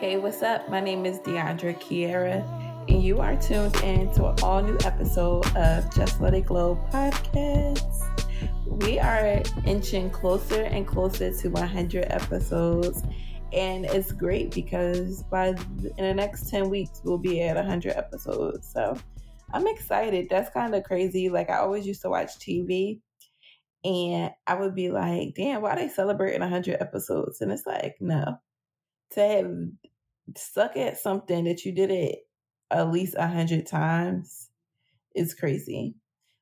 Hey, what's up? My name is Deandra Kiera, and you are tuned in to an all new episode of Just Let It Glow podcast. We are inching closer and closer to 100 episodes, and it's great because by in the next 10 weeks, we'll be at 100 episodes. So I'm excited. That's kind of crazy. Like, I always used to watch TV, and I would be like, damn, why they celebrating 100 episodes? And it's like, no to have suck at something that you did it at least a hundred times is crazy.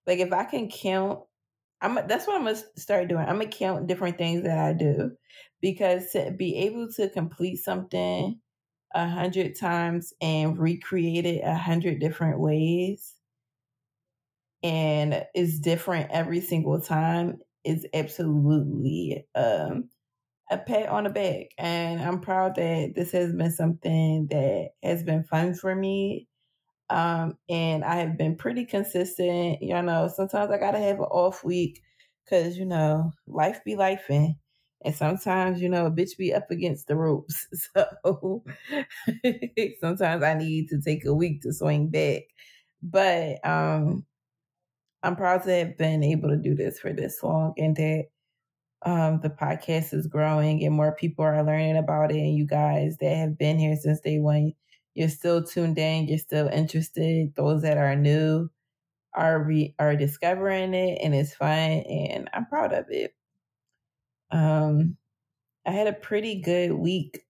Like if I can count, I'm that's what I'm gonna start doing. I'm gonna count different things that I do because to be able to complete something a hundred times and recreate it a hundred different ways and it's different every single time is absolutely um a pat on the back. And I'm proud that this has been something that has been fun for me. Um, and I have been pretty consistent. You know, sometimes I gotta have an off week because you know life be life and sometimes you know a bitch be up against the ropes. So sometimes I need to take a week to swing back. But um, I'm proud to have been able to do this for this long and that um, the podcast is growing and more people are learning about it. And you guys that have been here since day one, you're still tuned in, you're still interested. Those that are new are re- are discovering it, and it's fun, and I'm proud of it. Um, I had a pretty good week,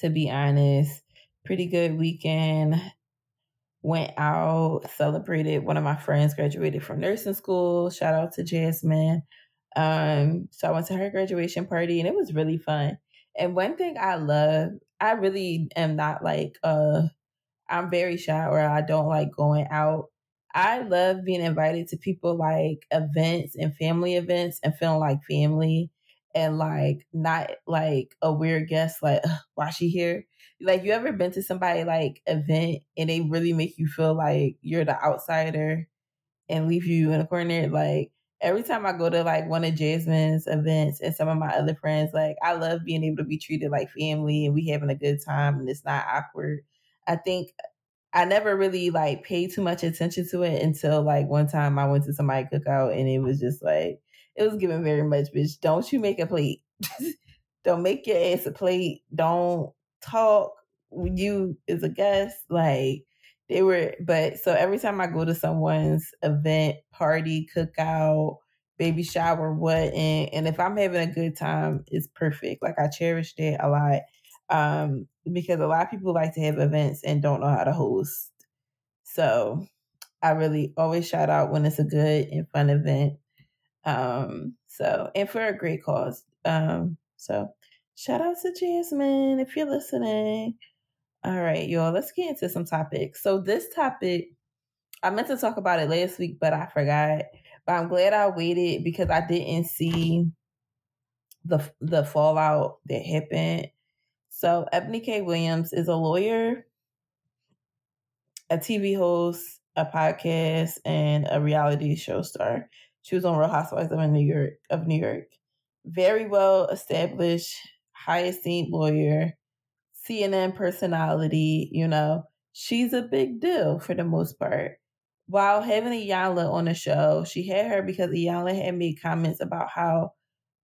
to be honest. Pretty good weekend. Went out, celebrated. One of my friends graduated from nursing school. Shout out to Jasmine. Um, so I went to her graduation party and it was really fun. And one thing I love, I really am not like uh I'm very shy or I don't like going out. I love being invited to people like events and family events and feeling like family and like not like a weird guest like why she here like you ever been to somebody like event and they really make you feel like you're the outsider and leave you in a corner like every time I go to like one of Jasmine's events and some of my other friends, like I love being able to be treated like family and we having a good time and it's not awkward. I think I never really like paid too much attention to it until like one time I went to somebody cookout and it was just like it was given very much, bitch. Don't you make a plate. Don't make your ass a plate. Don't talk when you is a guest. Like they were but so every time i go to someone's event party cookout baby shower what and, and if i'm having a good time it's perfect like i cherish that a lot um because a lot of people like to have events and don't know how to host so i really always shout out when it's a good and fun event um so and for a great cause um so shout out to jasmine if you're listening all right, y'all, let's get into some topics. So, this topic, I meant to talk about it last week, but I forgot. But I'm glad I waited because I didn't see the the fallout that happened. So, Ebony K. Williams is a lawyer, a TV host, a podcast, and a reality show star. She was on Real Housewives of New York of New York. Very well established, high esteemed lawyer CNN personality, you know, she's a big deal for the most part. While having Iyanla on the show, she had her because Iyanla had made comments about how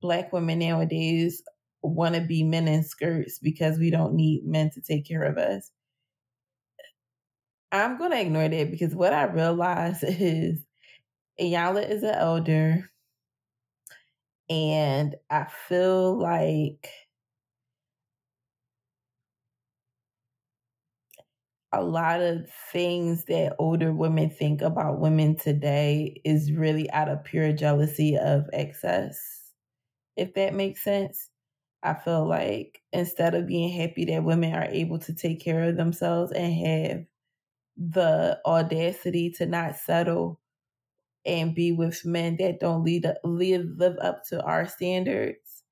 black women nowadays want to be men in skirts because we don't need men to take care of us. I'm going to ignore that because what I realize is Iyanla is an elder. And I feel like a lot of things that older women think about women today is really out of pure jealousy of excess. If that makes sense. I feel like instead of being happy that women are able to take care of themselves and have the audacity to not settle and be with men that don't lead live live up to our standards,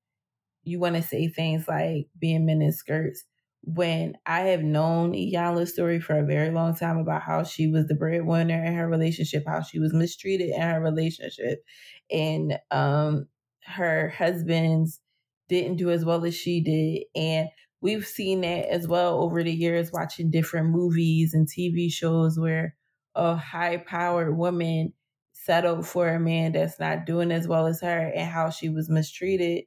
you want to say things like being men in skirts. When I have known Iyanla's story for a very long time about how she was the breadwinner in her relationship, how she was mistreated in her relationship, and um, her husbands didn't do as well as she did. And we've seen that as well over the years, watching different movies and TV shows where a high powered woman settled for a man that's not doing as well as her and how she was mistreated.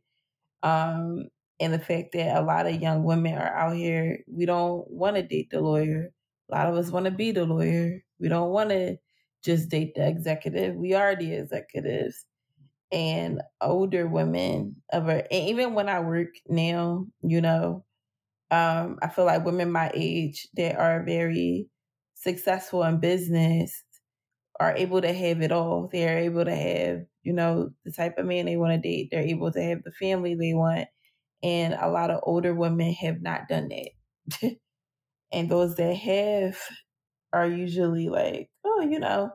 Um, and the fact that a lot of young women are out here, we don't want to date the lawyer. A lot of us want to be the lawyer. We don't want to just date the executive. We are the executives. And older women of our, and even when I work now, you know, um, I feel like women my age that are very successful in business are able to have it all. They're able to have, you know, the type of man they want to date. They're able to have the family they want. And a lot of older women have not done that. and those that have are usually like, oh, you know,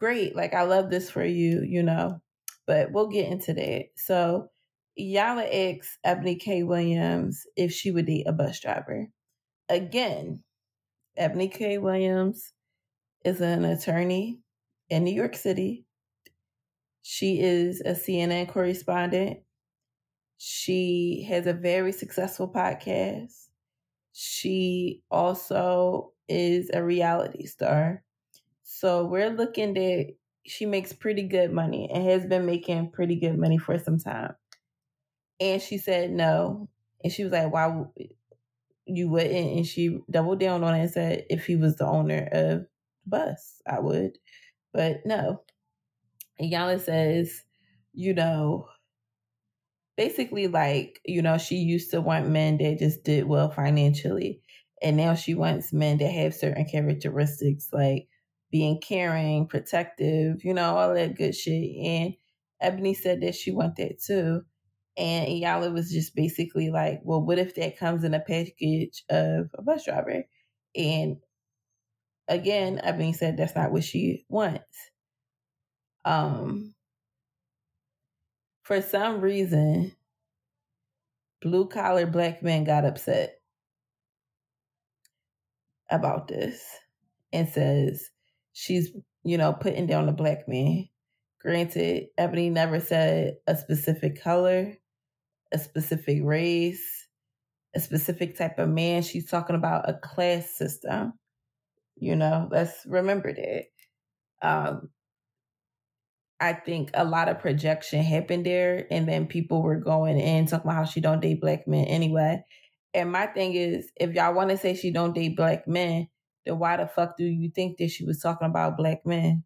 great. Like, I love this for you, you know. But we'll get into that. So, Iyanla asks Ebony K. Williams if she would date a bus driver. Again, Ebony K. Williams is an attorney in New York City. She is a CNN correspondent. She has a very successful podcast. She also is a reality star. So we're looking at she makes pretty good money and has been making pretty good money for some time. And she said no. And she was like, why you wouldn't? And she doubled down on it and said, if he was the owner of the bus, I would. But no. And Yana says, you know, basically like you know she used to want men that just did well financially and now she wants men that have certain characteristics like being caring protective you know all that good shit. And ebony said that she want that too. And Iyanla was just basically like well what if that comes in a package of a bus driver? And again ebony said that's not what she wants. Um for some reason, blue collar black men got upset about this and says she's, you know, putting down the black man. Granted, Ebony never said a specific color, a specific race, a specific type of man. She's talking about a class system. You know, let's remember that. Um, I think a lot of projection happened there, and then people were going in talking about how she don't date black men anyway. And my thing is, if y'all want to say she don't date black men, then why the fuck do you think that she was talking about black men?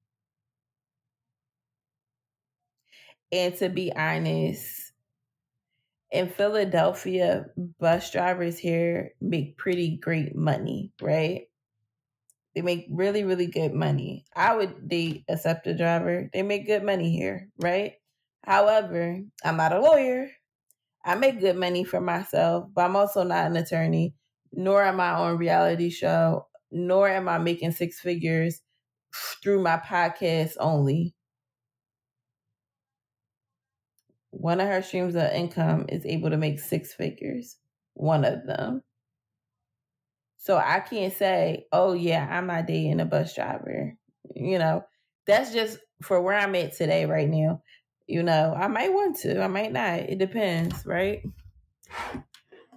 And to be honest, in Philadelphia, bus drivers here make pretty great money, right? They make really, really good money. I would date a SEPTA driver. They make good money here, right? However, I'm not a lawyer. I make good money for myself, but I'm also not an attorney, nor am I on reality show, nor am I making six figures through my podcast only. One of her streams of income is able to make six figures. One of them. So I can't say, oh, yeah, I'm not dating a bus driver. You know, that's just for where I'm at today, right now. You know, I might want to, I might not. It depends, right?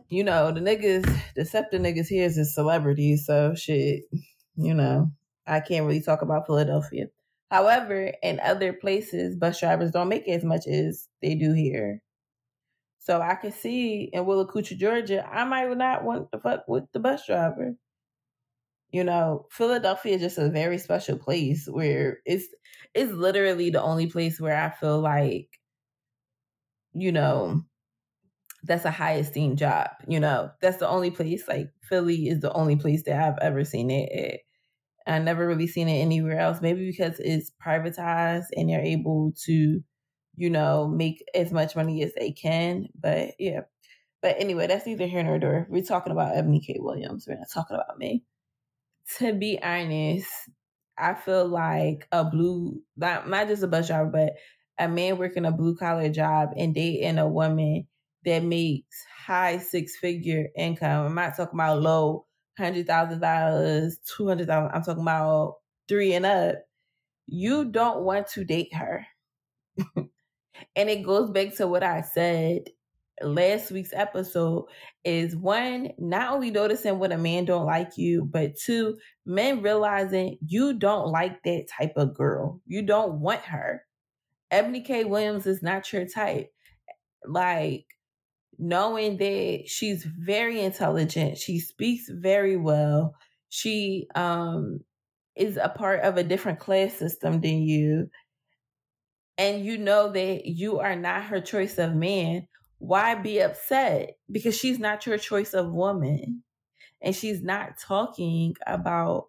You know, the niggas, the niggas here is a celebrity, so shit, you know, I can't really talk about Philadelphia. However, in other places, bus drivers don't make as much as they do here. So I can see in Willacoochee, Georgia, I might not want to fuck with the bus driver. You know, Philadelphia is just a very special place where it's it's literally the only place where I feel like, you know, that's a high esteem job. You know, that's the only place. Like Philly is the only place that I've ever seen it at. I never really seen it anywhere else. Maybe because it's privatized and they're able to you know, make as much money as they can. But yeah. But anyway, that's neither here nor there. We're talking about Ebony K. Williams. We're not talking about me. To be honest, I feel like a blue, not, not just a bus driver, but a man working a blue collar job and dating a woman that makes high six figure income. I'm not talking about low hundred thousand dollars, two hundred thousand. I'm talking about three and up. You don't want to date her. and it goes back to what I said last week's episode is one, not only noticing when a man don't like you, but two, men realizing you don't like that type of girl. You don't want her. Ebony K. Williams is not your type. Like knowing that she's very intelligent, she speaks very well, she um is a part of a different class system than you, and you know that you are not her choice of man, why be upset? Because she's not your choice of woman. And she's not talking about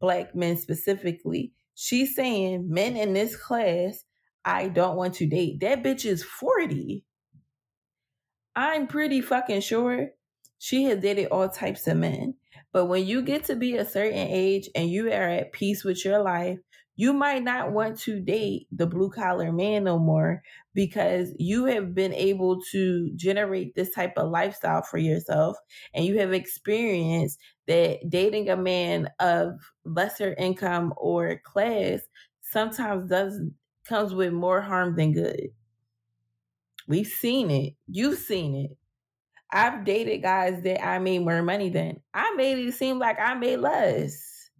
black men specifically. She's saying men in this class, I don't want to date. That bitch is 40. I'm pretty fucking sure she has dated all types of men. But when you get to be a certain age and you are at peace with your life, you might not want to date the blue collar man no more because you have been able to generate this type of lifestyle for yourself and you have experienced that dating a man of lesser income or class sometimes does comes with more harm than good. We've seen it. You've seen it. I've dated guys that I made more money than. I made it seem like I made less.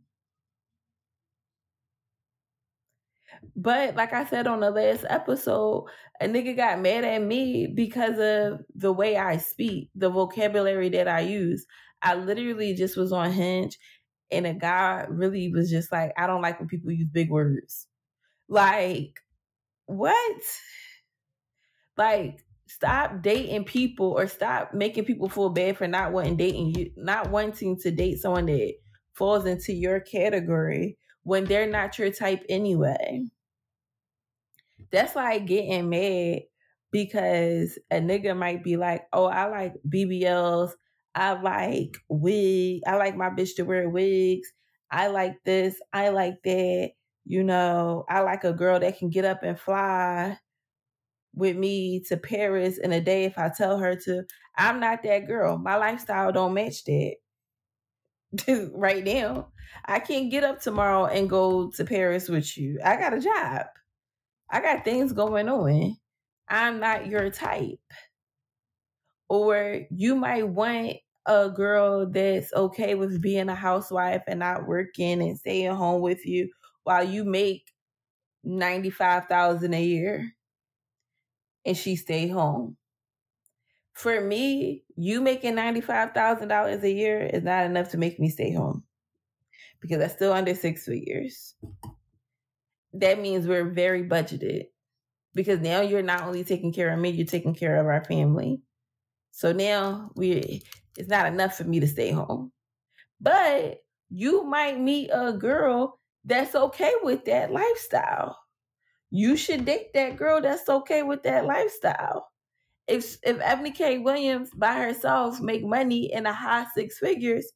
But like I said on the last episode, a nigga got mad at me because of the way I speak, the vocabulary that I use. I literally just was on Hinge and a guy really was just like, I don't like when people use big words. Like, what? Like, stop dating people or stop making people feel bad for not wanting dating you, not wanting to date someone that falls into your category when they're not your type anyway. That's like getting mad because a nigga might be like, oh, I like BBLs. I like wig. I like my bitch to wear wigs. I like this. I like that. You know, I like a girl that can get up and fly with me to Paris in a day if I tell her to. I'm not that girl. My lifestyle don't match that. right now. I can't get up tomorrow and go to Paris with you. I got a job. I got things going on. I'm not your type. Or you might want a girl that's okay with being a housewife and not working and staying home with you while you make 95,000 a year and she stay home. For me, you making $95,000 a year is not enough to make me stay home because that's still under six figures that means we're very budgeted because now you're not only taking care of me, you're taking care of our family. So now we it's not enough for me to stay home. But you might meet a girl that's okay with that lifestyle. You should date that girl that's okay with that lifestyle. If if Ebony K. Williams by herself make money in a high six figures,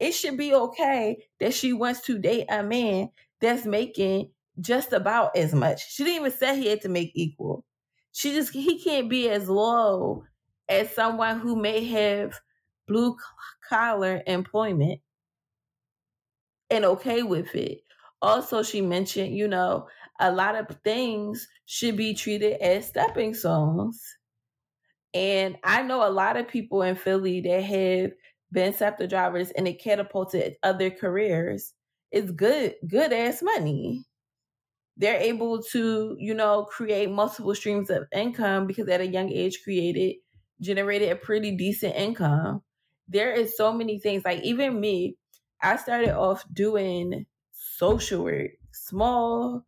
it should be okay that she wants to date a man that's making just about as much. She didn't even say he had to make equal. She just he can't be as low as someone who may have blue collar employment and okay with it. Also, she mentioned, you know, a lot of things should be treated as stepping stones. And I know a lot of people in Philly that have been SEPTA drivers and it catapulted other careers. It's good, good ass money they're able to, you know, create multiple streams of income because at a young age created, generated a pretty decent income. There is so many things. Like even me, I started off doing social work, small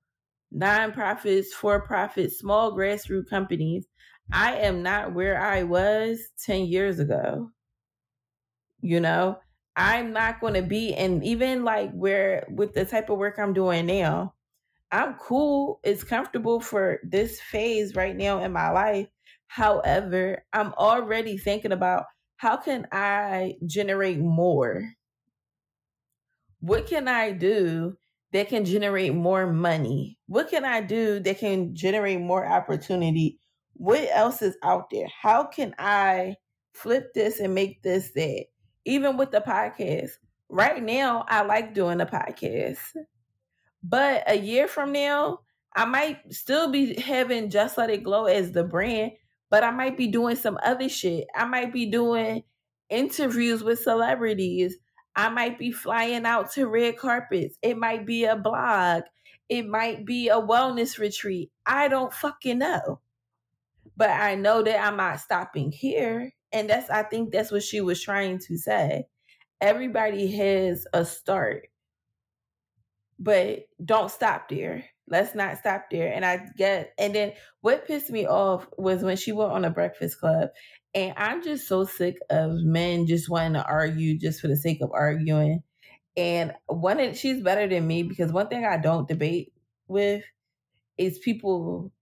nonprofits, for profit, small grassroots companies. I am not where I was 10 years ago. You know, I'm not going to be, and even like where with the type of work I'm doing now, I'm cool. It's comfortable for this phase right now in my life. However, I'm already thinking about how can I generate more? What can I do that can generate more money? What can I do that can generate more opportunity what else is out there? How can I flip this and make this that? Even with the podcast. Right now, I like doing the podcast. But a year from now, I might still be having Just Let It Glow as the brand, but I might be doing some other shit. I might be doing interviews with celebrities. I might be flying out to red carpets. It might be a blog. It might be a wellness retreat. I don't fucking know. But I know that I'm not stopping here. And that's, I think that's what she was trying to say. Everybody has a start, but don't stop there. Let's not stop there. And I get, and then what pissed me off was when she went on a Breakfast Club. And I'm just so sick of men just wanting to argue just for the sake of arguing. And one, she's better than me because one thing I don't debate with is people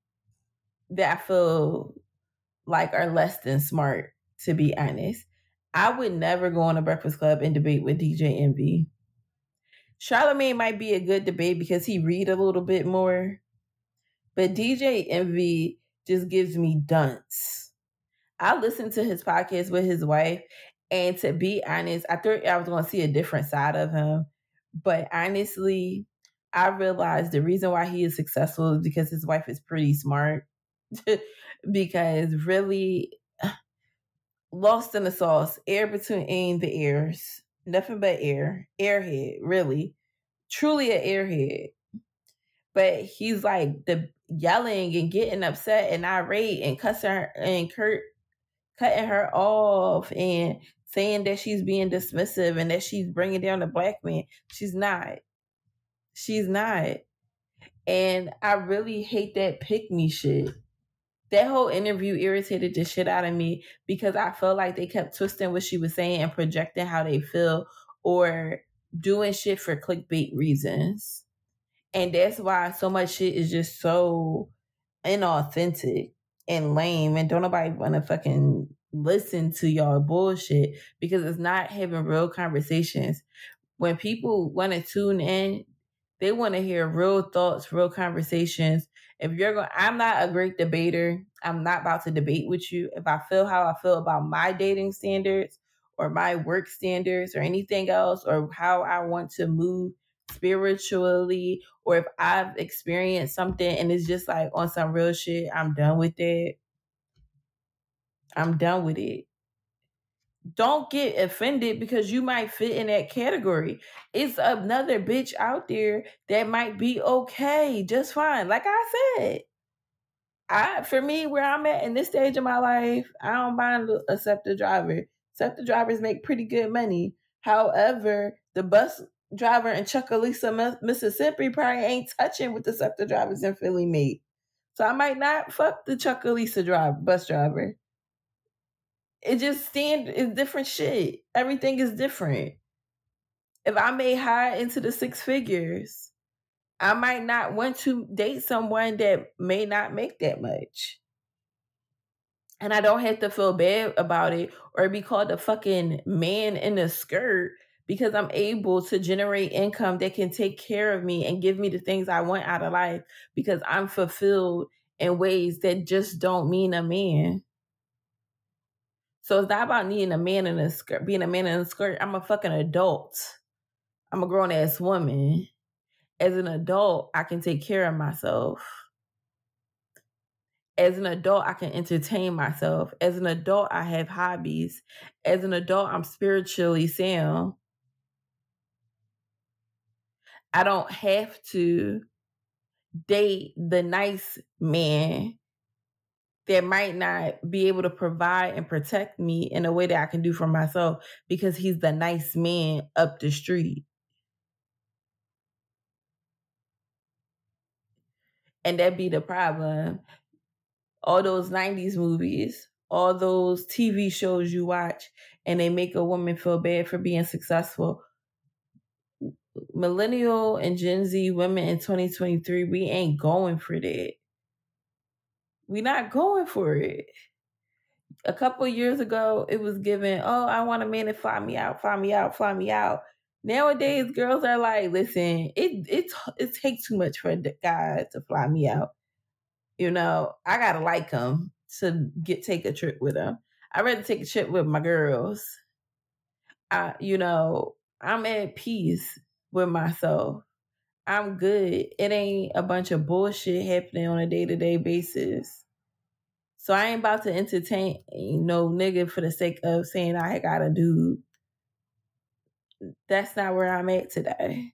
that I feel like are less than smart, to be honest. I would never go on a Breakfast Club and debate with DJ Envy. Charlemagne might be a good debate because he read a little bit more, but DJ Envy just gives me dunce. I listened to his podcast with his wife, and to be honest, I thought I was going to see a different side of him, but honestly, I realized the reason why he is successful is because his wife is pretty smart. because really, lost in the sauce, air between the ears nothing but air, airhead, really, truly an airhead. But he's like the yelling and getting upset and irate and cussing her and Kurt cutting her off and saying that she's being dismissive and that she's bringing down the black man. She's not. She's not. And I really hate that pick me shit that whole interview irritated the shit out of me because I felt like they kept twisting what she was saying and projecting how they feel or doing shit for clickbait reasons. And that's why so much shit is just so inauthentic and lame and don't nobody wanna fucking listen to y'all bullshit because it's not having real conversations. When people wanna tune in, they want to hear real thoughts, real conversations. If you're going, I'm not a great debater. I'm not about to debate with you. If I feel how I feel about my dating standards or my work standards or anything else, or how I want to move spiritually, or if I've experienced something and it's just like on some real shit, I'm done with it. I'm done with it don't get offended because you might fit in that category. It's another bitch out there that might be okay, just fine. Like I said, I for me where I'm at in this stage of my life, I don't mind a SEPTA driver. SEPTA drivers make pretty good money. However, the bus driver in Chucalissa, Mississippi, probably ain't touching with the SEPTA drivers in Philly mate. So I might not fuck the Chucalissa driver, bus driver it just stand is different shit. Everything is different. If I made high into the six figures, I might not want to date someone that may not make that much. And I don't have to feel bad about it or be called a fucking man in a skirt because I'm able to generate income that can take care of me and give me the things I want out of life because I'm fulfilled in ways that just don't mean a man. So it's not about needing a man in a skirt, being a man in a skirt. I'm a fucking adult. I'm a grown ass woman. As an adult, I can take care of myself. As an adult, I can entertain myself. As an adult, I have hobbies. As an adult, I'm spiritually sound. I don't have to date the nice man that might not be able to provide and protect me in a way that I can do for myself because he's the nice man up the street. And that be the problem. All those 90s movies, all those TV shows you watch, and they make a woman feel bad for being successful. Millennial and Gen Z women in 2023, we ain't going for that we're not going for it. A couple years ago, it was given, oh, I want a man to fly me out, fly me out, fly me out. Nowadays, girls are like, listen, it it it takes too much for a guy to fly me out. You know, I gotta like him. to get take a trip with him. I'd rather take a trip with my girls. I, you know, I'm at peace with myself. I'm good. It ain't a bunch of bullshit happening on a day to day basis. So I ain't about to entertain no nigga for the sake of saying I got a dude. That's not where I'm at today.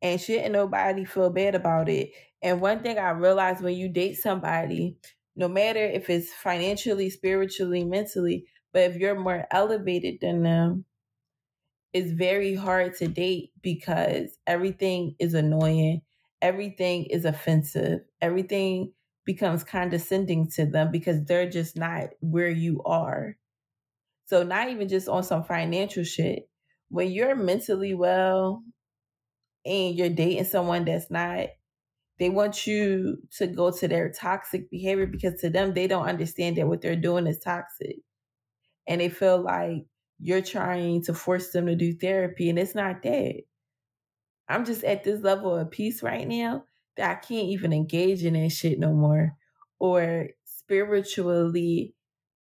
And shouldn't nobody feel bad about it. And one thing I realized when you date somebody, no matter if it's financially, spiritually, mentally, but if you're more elevated than them, it's very hard to date because everything is annoying, everything is offensive, everything becomes condescending to them because they're just not where you are. So, not even just on some financial shit, when you're mentally well and you're dating someone that's not, they want you to go to their toxic behavior because to them, they don't understand that what they're doing is toxic. And they feel like you're trying to force them to do therapy, and it's not that. I'm just at this level of peace right now that I can't even engage in that shit no more. Or spiritually,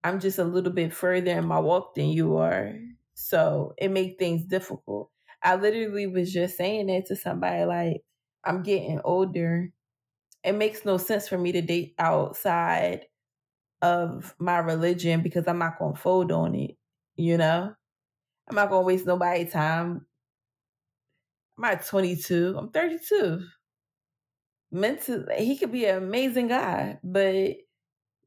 I'm just a little bit further in my walk than you are. So it makes things difficult. I literally was just saying that to somebody like, I'm getting older. It makes no sense for me to date outside of my religion because I'm not going to fold on it. You know, I'm not gonna waste nobody's time. I'm not 22. I'm 32. Meant to, he could be an amazing guy, but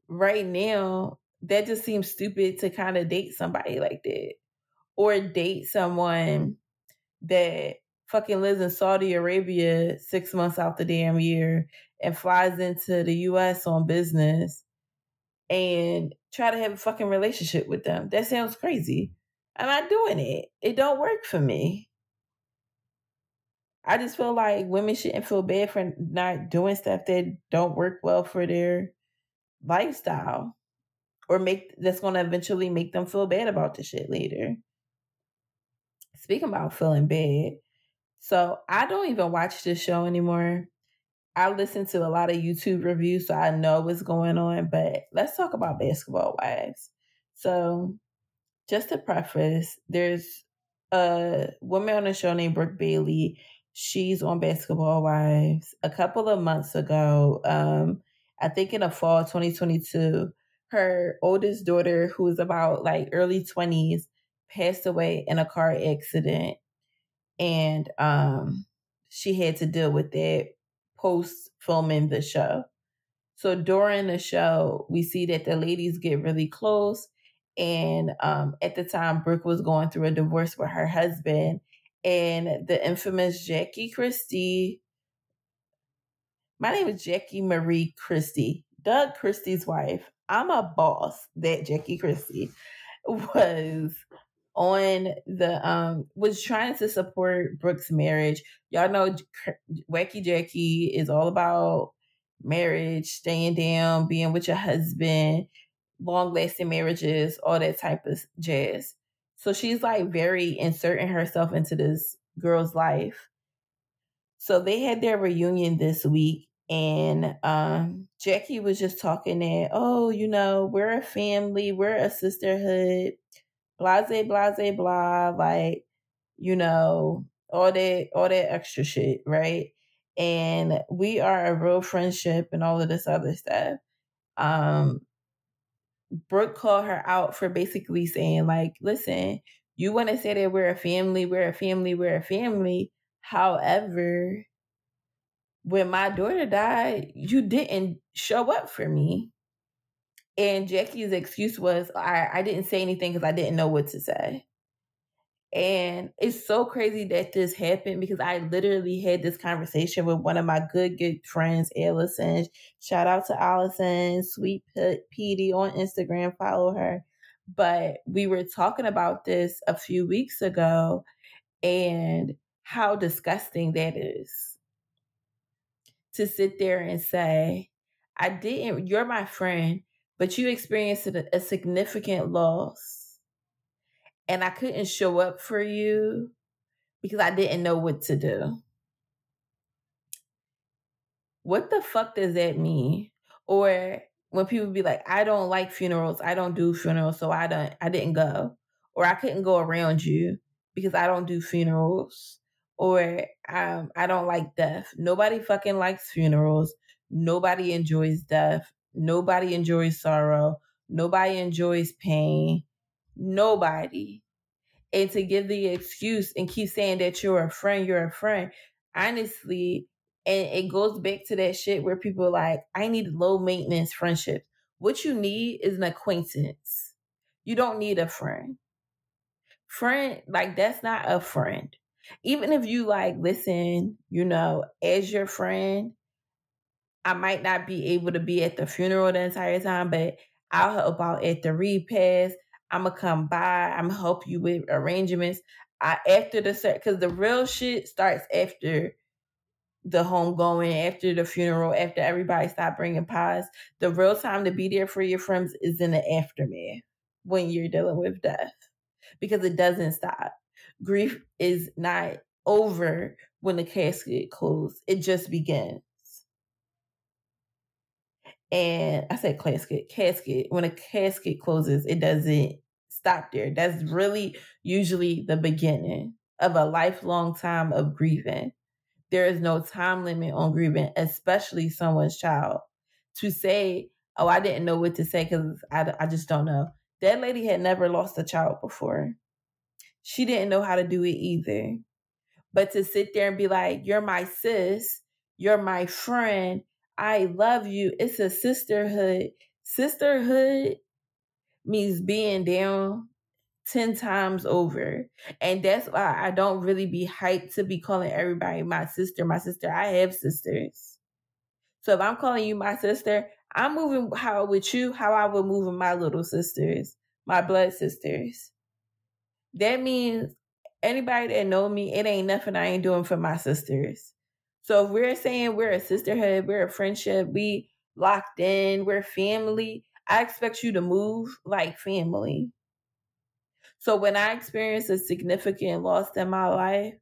right now that just seems stupid to kind of date somebody like that, or date someone that fucking lives in Saudi Arabia six months out the damn year and flies into the U.S. on business and try to have a fucking relationship with them. That sounds crazy. I'm not doing it. It don't work for me. I just feel like women shouldn't feel bad for not doing stuff that don't work well for their lifestyle or make that's going to eventually make them feel bad about the shit later. Speaking about feeling bad, so I don't even watch this show anymore. I listen to a lot of YouTube reviews, so I know what's going on. But let's talk about Basketball Wives. So, just to preface, there's a woman on the show named Brooke Bailey. She's on Basketball Wives. A couple of months ago, um, I think in the fall 2022, her oldest daughter, who is about like early 20s, passed away in a car accident. And um, she had to deal with that post filming the show. So during the show, we see that the ladies get really close. And um, at the time, Brooke was going through a divorce with her husband. And the infamous Jackie Christie, my name is Jackie Marie Christie, Doug Christie's wife. I'm a boss, that Jackie Christie was on the um was trying to support Brooke's marriage. Y'all know Wacky Jackie is all about marriage, staying down, being with your husband, long lasting marriages, all that type of jazz. So she's like very inserting herself into this girl's life. So they had their reunion this week and um Jackie was just talking that, oh, you know, we're a family, we're a sisterhood blase, blase, blah, like, you know, all that, all that extra shit, right? And we are a real friendship and all of this other stuff. Um, Brooke called her out for basically saying, like, listen, you want to say that we're a family, we're a family, we're a family. However, when my daughter died, you didn't show up for me. And Jackie's excuse was, I, I didn't say anything because I didn't know what to say. And it's so crazy that this happened because I literally had this conversation with one of my good, good friends, Allison. Shout out to Allison, Sweet Petey on Instagram, follow her. But we were talking about this a few weeks ago and how disgusting that is to sit there and say, I didn't, you're my friend but you experienced a, significant loss and I couldn't show up for you because I didn't know what to do. What the fuck does that mean? Or when people be like, I don't like funerals, I don't do funerals, so I don't I didn't go. Or I couldn't go around you because I don't do funerals. Or um, I don't like death. Nobody fucking likes funerals. Nobody enjoys death. Nobody enjoys sorrow. Nobody enjoys pain. Nobody. And to give the excuse and keep saying that you're a friend, you're a friend. Honestly, and it goes back to that shit where people are like, I need low maintenance friendships. What you need is an acquaintance. You don't need a friend. Friend, like that's not a friend. Even if you like, listen, you know, as your friend, I might not be able to be at the funeral the entire time, but I'll help out at the repast. I'm gonna come by. I'm gonna help you with arrangements. I after the because the real shit starts after the homegoing, after the funeral, after everybody stopped bringing pies. The real time to be there for your friends is in the aftermath when you're dealing with death because it doesn't stop. Grief is not over when the casket closes, it just begins. And I said casket, casket. When a casket closes, it doesn't stop there. That's really usually the beginning of a lifelong time of grieving. There is no time limit on grieving, especially someone's child. To say, oh, I didn't know what to say because I, I just don't know. That lady had never lost a child before. She didn't know how to do it either. But to sit there and be like, you're my sis, you're my friend, I love you, it's a sisterhood. Sisterhood means being down 10 times over. And that's why I don't really be hyped to be calling everybody my sister, my sister. I have sisters. So if I'm calling you my sister, I'm moving how with you, how I would move with my little sisters, my blood sisters. That means anybody that know me, it ain't nothing I ain't doing for my sisters. So if we're saying we're a sisterhood, we're a friendship, we locked in, we're family, I expect you to move like family. So when I experience a significant loss in my life,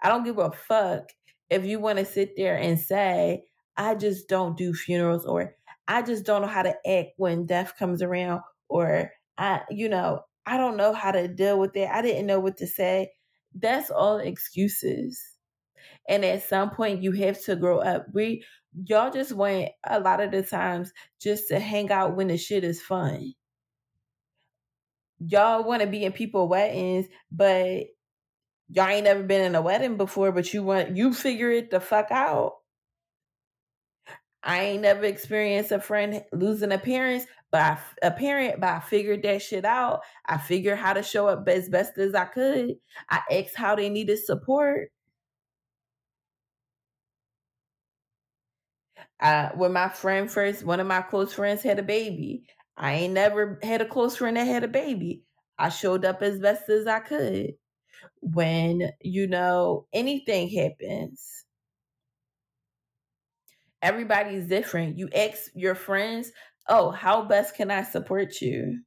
I don't give a fuck if you want to sit there and say, I just don't do funerals or I just don't know how to act when death comes around or I you know, I don't know how to deal with it. I didn't know what to say. That's all excuses. And at some point you have to grow up. We y'all just want a lot of the times just to hang out when the shit is fun y'all want to be in people weddings, but y'all ain't never been in a wedding before, but you want you figure it the fuck out. I ain't never experienced a friend losing a parent, but I, a parent, but I figured that shit out. I figured how to show up as best as I could. I asked how they needed support. Uh, when my friend first, one of my close friends had a baby, I ain't never had a close friend that had a baby. I showed up as best as I could. When, you know, anything happens, everybody's different. You ask your friends, oh, how best can I support you?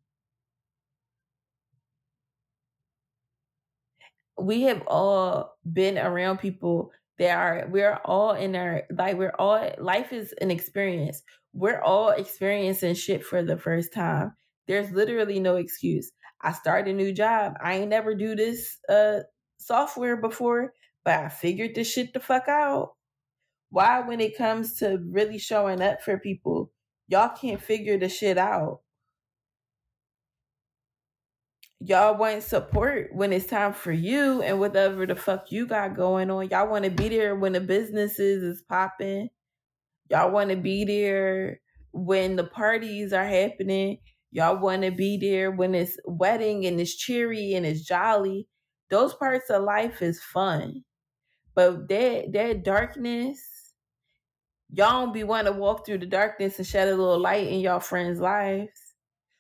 We have all been around people that are, we're all in our, like, we're all, life is an experience we're all experiencing shit for the first time. There's literally no excuse. I start a new job. I ain't never do this uh software before, but I figured this shit the fuck out. Why when it comes to really showing up for people, y'all can't figure the shit out. Y'all want support when it's time for you and whatever the fuck you got going on. Y'all want to be there when the businesses is popping Y'all want to be there when the parties are happening. Y'all want to be there when it's wedding and it's cheery and it's jolly. Those parts of life is fun. But that that darkness, y'all don't be want to walk through the darkness and shed a little light in y'all friends' lives.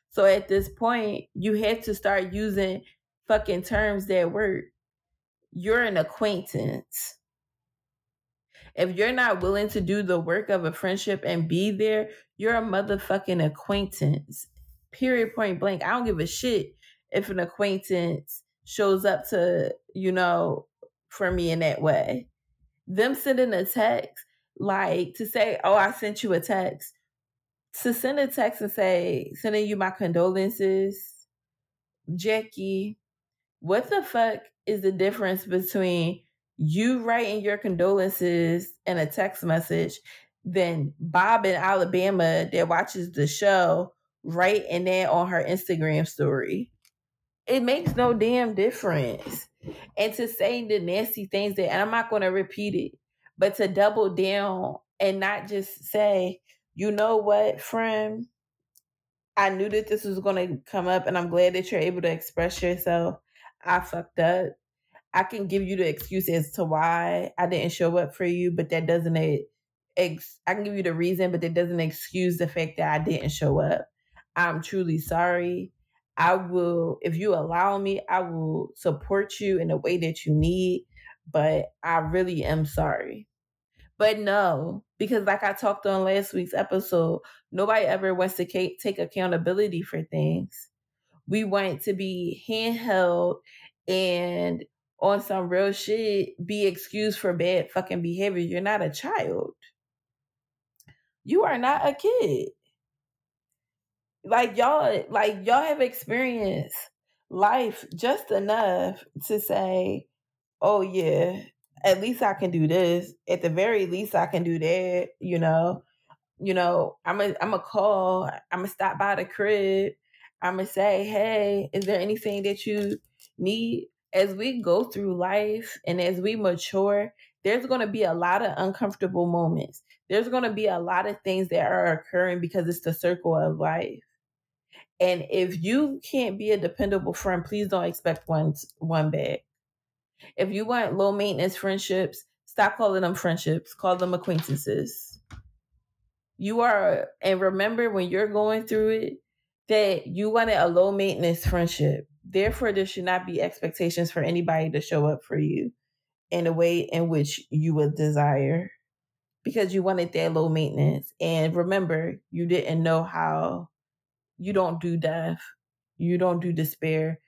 So at this point, you have to start using fucking terms that work. You're an acquaintance if you're not willing to do the work of a friendship and be there, you're a motherfucking acquaintance. Period, point blank. I don't give a shit if an acquaintance shows up to, you know, for me in that way. Them sending a text, like to say, oh, I sent you a text. To send a text and say, sending you my condolences, Jackie, what the fuck is the difference between you writing your condolences in a text message than Bob in Alabama that watches the show writing that on her Instagram story? It makes no damn difference. And to say the nasty things that, and I'm not going to repeat it, but to double down and not just say, you know what, friend, I knew that this was going to come up, and I'm glad that you're able to express yourself. I fucked up. I can give you the excuse as to why I didn't show up for you, but that doesn't ex- I can give you the reason, but that doesn't excuse the fact that I didn't show up. I'm truly sorry. I will, if you allow me, I will support you in the way that you need, but I really am sorry. But no, because like I talked on last week's episode, nobody ever wants to take accountability for things. We want to be handheld and on some real shit be excused for bad fucking behavior. You're not a child. You are not a kid. Like y'all, like y'all have experienced life just enough to say, oh yeah, at least I can do this. At the very least, I can do that. You know, you know, I'm a I'm a call. I'm gonna stop by the crib. I'm gonna say, hey, is there anything that you need? As we go through life and as we mature, there's going to be a lot of uncomfortable moments. There's going to be a lot of things that are occurring because it's the circle of life. And if you can't be a dependable friend, please don't expect one one back. If you want low maintenance friendships, stop calling them friendships, call them acquaintances. You are, and remember when you're going through it, that you wanted a low maintenance friendship. Therefore, there should not be expectations for anybody to show up for you in a way in which you would desire because you wanted that low maintenance. And remember, you didn't know how you don't do death, you don't do despair,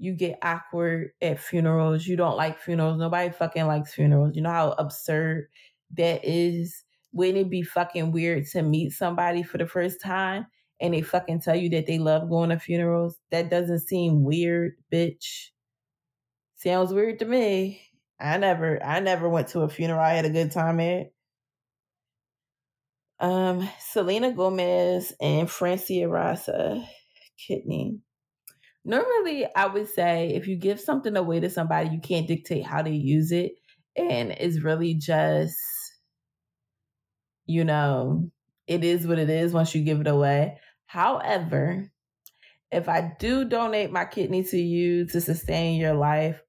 you get awkward at funerals. You don't like funerals. Nobody fucking likes funerals. You know how absurd that is? Wouldn't it be fucking weird to meet somebody for the first time and they fucking tell you that they love going to funerals? That doesn't seem weird, bitch. Sounds weird to me. I never I never went to a funeral I had a good time at. Um, Selena Gomez and Francia Raisa kidney. Normally, I would say if you give something away to somebody, you can't dictate how they use it. And it's really just, you know, it is what it is once you give it away. However, if I do donate my kidney to you to sustain your life,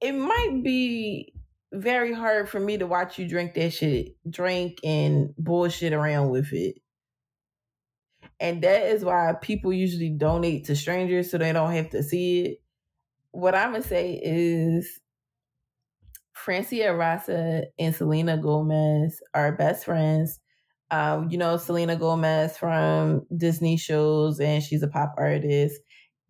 it might be very hard for me to watch you drink that shit, drink and bullshit around with it. And that is why people usually donate to strangers so they don't have to see it. What I'm going to say is Francia Raisa and Selena Gomez are best friends. Um, you know, Selena Gomez from Disney shows, and she's a pop artist,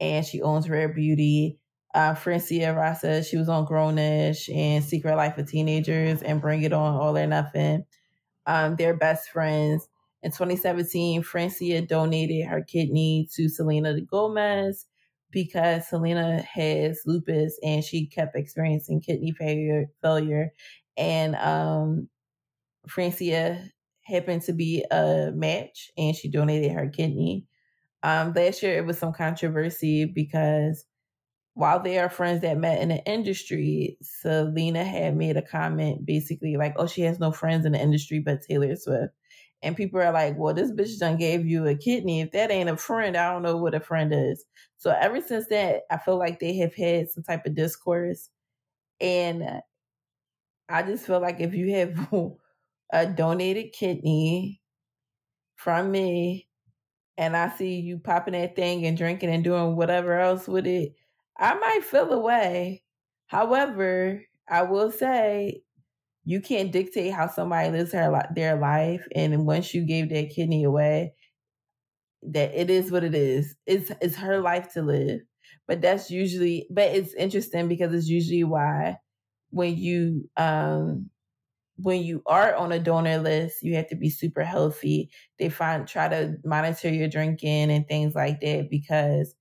and she owns Rare Beauty. Uh, Francia Raisa, she was on Grown-ish and Secret Life of Teenagers and Bring It On, All or Nothing. Um, they're best friends. In 2017, Francia donated her kidney to Selena Gomez because Selena has lupus and she kept experiencing kidney failure. And um, Francia happened to be a match and she donated her kidney. Um, last year, it was some controversy because while they are friends that met in the industry, Selena had made a comment basically like, oh, she has no friends in the industry but Taylor Swift. And people are like, well, this bitch done gave you a kidney. If that ain't a friend, I don't know what a friend is. So ever since that, I feel like they have had some type of discourse. And I just feel like if you have a donated kidney from me and I see you popping that thing and drinking and doing whatever else with it, I might feel away. However, I will say you can't dictate how somebody lives their their life, and once you gave that kidney away, that it is what it is. It's it's her life to live. But that's usually, but it's interesting because it's usually why when you um when you are on a donor list, you have to be super healthy. They find try to monitor your drinking and things like that because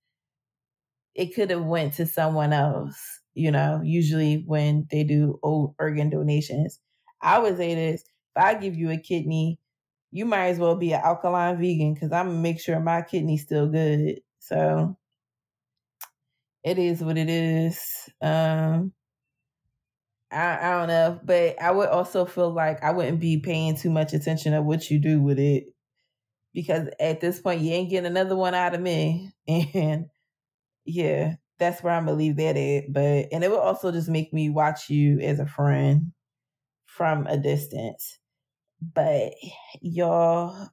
it could have went to someone else. You know, usually when they do organ donations, I would say this: if I give you a kidney, you might as well be an alkaline vegan because I'm gonna make sure my kidney's still good. So it is what it is. Um, I, I don't know, but I would also feel like I wouldn't be paying too much attention to what you do with it because at this point you ain't getting another one out of me, and yeah, that's where I'm gonna leave that at. But and it will also just make me watch you as a friend from a distance. But y'all,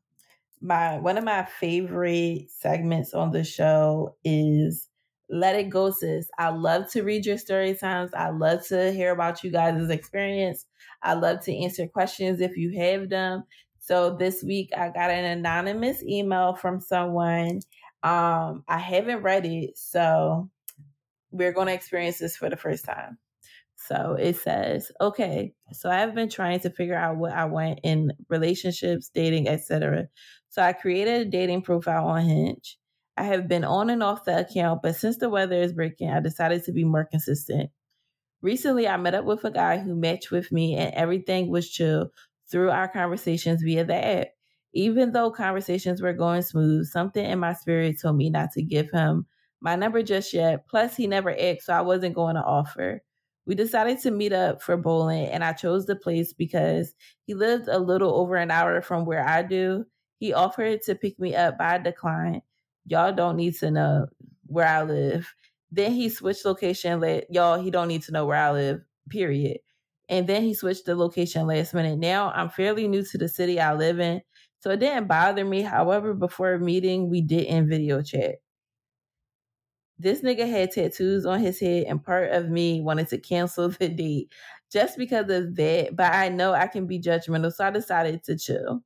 my one of my favorite segments on the show is let it go, sis. I love to read your story times. I love to hear about you guys' experience. I love to answer questions if you have them. So this week I got an anonymous email from someone. Um, I haven't read it, so we're going to experience this for the first time. So it says, okay, so I've been trying to figure out what I want in relationships, dating, etc. So I created a dating profile on Hinge. I have been on and off the account, but since the weather is breaking, I decided to be more consistent. Recently, I met up with a guy who matched with me, and everything was chill through our conversations via the app. Even though conversations were going smooth, something in my spirit told me not to give him my number just yet. Plus, he never asked, so I wasn't going to offer. We decided to meet up for bowling, and I chose the place because he lived a little over an hour from where I do. He offered to pick me up, but I declined y'all don't need to know where I live. Then he switched location. Let y'all, he don't need to know where I live. Period. And then he switched the location last minute. Now I'm fairly new to the city I live in, so it didn't bother me. However, before meeting, we didn't video chat. This nigga had tattoos on his head, and part of me wanted to cancel the date just because of that. But I know I can be judgmental, so I decided to chill.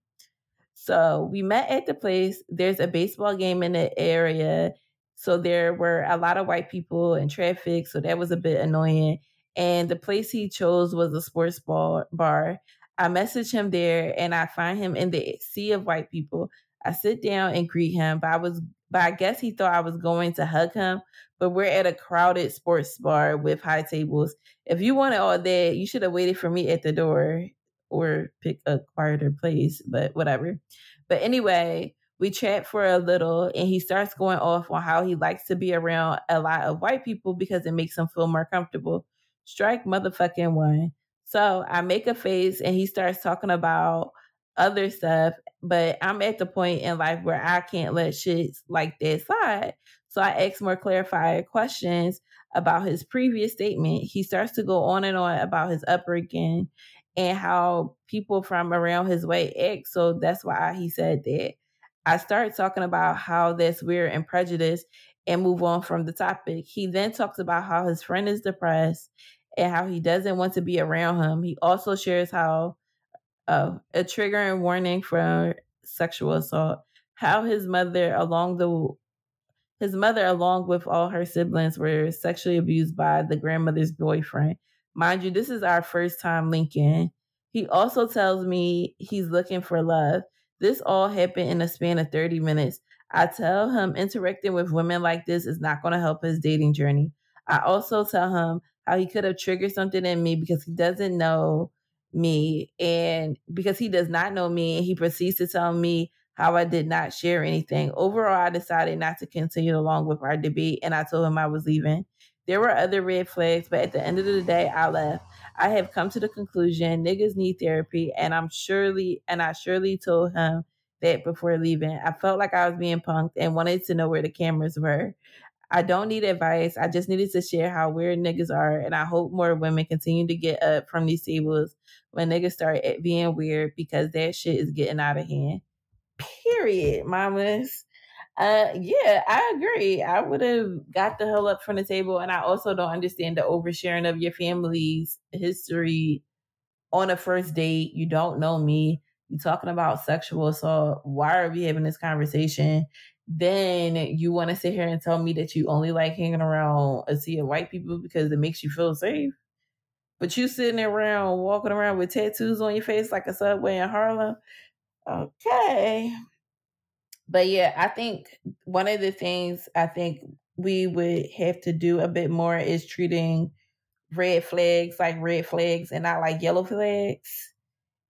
So we met at the place. There's a baseball game in the area. So there were a lot of white people and traffic. So that was a bit annoying. And the place he chose was a sports bar. I message him there and I find him in the sea of white people. I sit down and greet him, but I was but I guess he thought I was going to hug him. But we're at a crowded sports bar with high tables. If you wanted all that, you should have waited for me at the door or pick a quieter place, but whatever. But anyway, we chat for a little and he starts going off on how he likes to be around a lot of white people because it makes him feel more comfortable. Strike motherfucking one. So I make a face and he starts talking about other stuff, but I'm at the point in life where I can't let shit like that slide. So I ask more clarifying questions about his previous statement. He starts to go on and on about his upbringing and how people from around his way act. So that's why he said that. I start talking about how that's weird and prejudice and move on from the topic. He then talks about how his friend is depressed and how he doesn't want to be around him. He also shares how uh, a trigger and warning for sexual assault, how his mother along the his mother along with all her siblings were sexually abused by the grandmother's boyfriend Mind you, this is our first time linking. He also tells me he's looking for love. This all happened in a span of 30 minutes. I tell him interacting with women like this is not going to help his dating journey. I also tell him how he could have triggered something in me because he doesn't know me and because he does not know me and he proceeds to tell me how I did not share anything. Overall, I decided not to continue along with our debate and I told him I was leaving. There were other red flags, but at the end of the day, I left. I have come to the conclusion niggas need therapy, and I'm surely and I surely told him that before leaving. I felt like I was being punked and wanted to know where the cameras were. I don't need advice. I just needed to share how weird niggas are, and I hope more women continue to get up from these tables when niggas start being weird because that shit is getting out of hand. Period, mamas. Uh, yeah, I agree. I would have got the hell up from the table, and I also don't understand the oversharing of your family's history on a first date. You don't know me. You talking about sexual assault. Why are we having this conversation? Then you want to sit here and tell me that you only like hanging around a sea of white people because it makes you feel safe. But you sitting around walking around with tattoos on your face like a subway in Harlem. Okay. But yeah, I think one of the things I think we would have to do a bit more is treating red flags like red flags and not like yellow flags.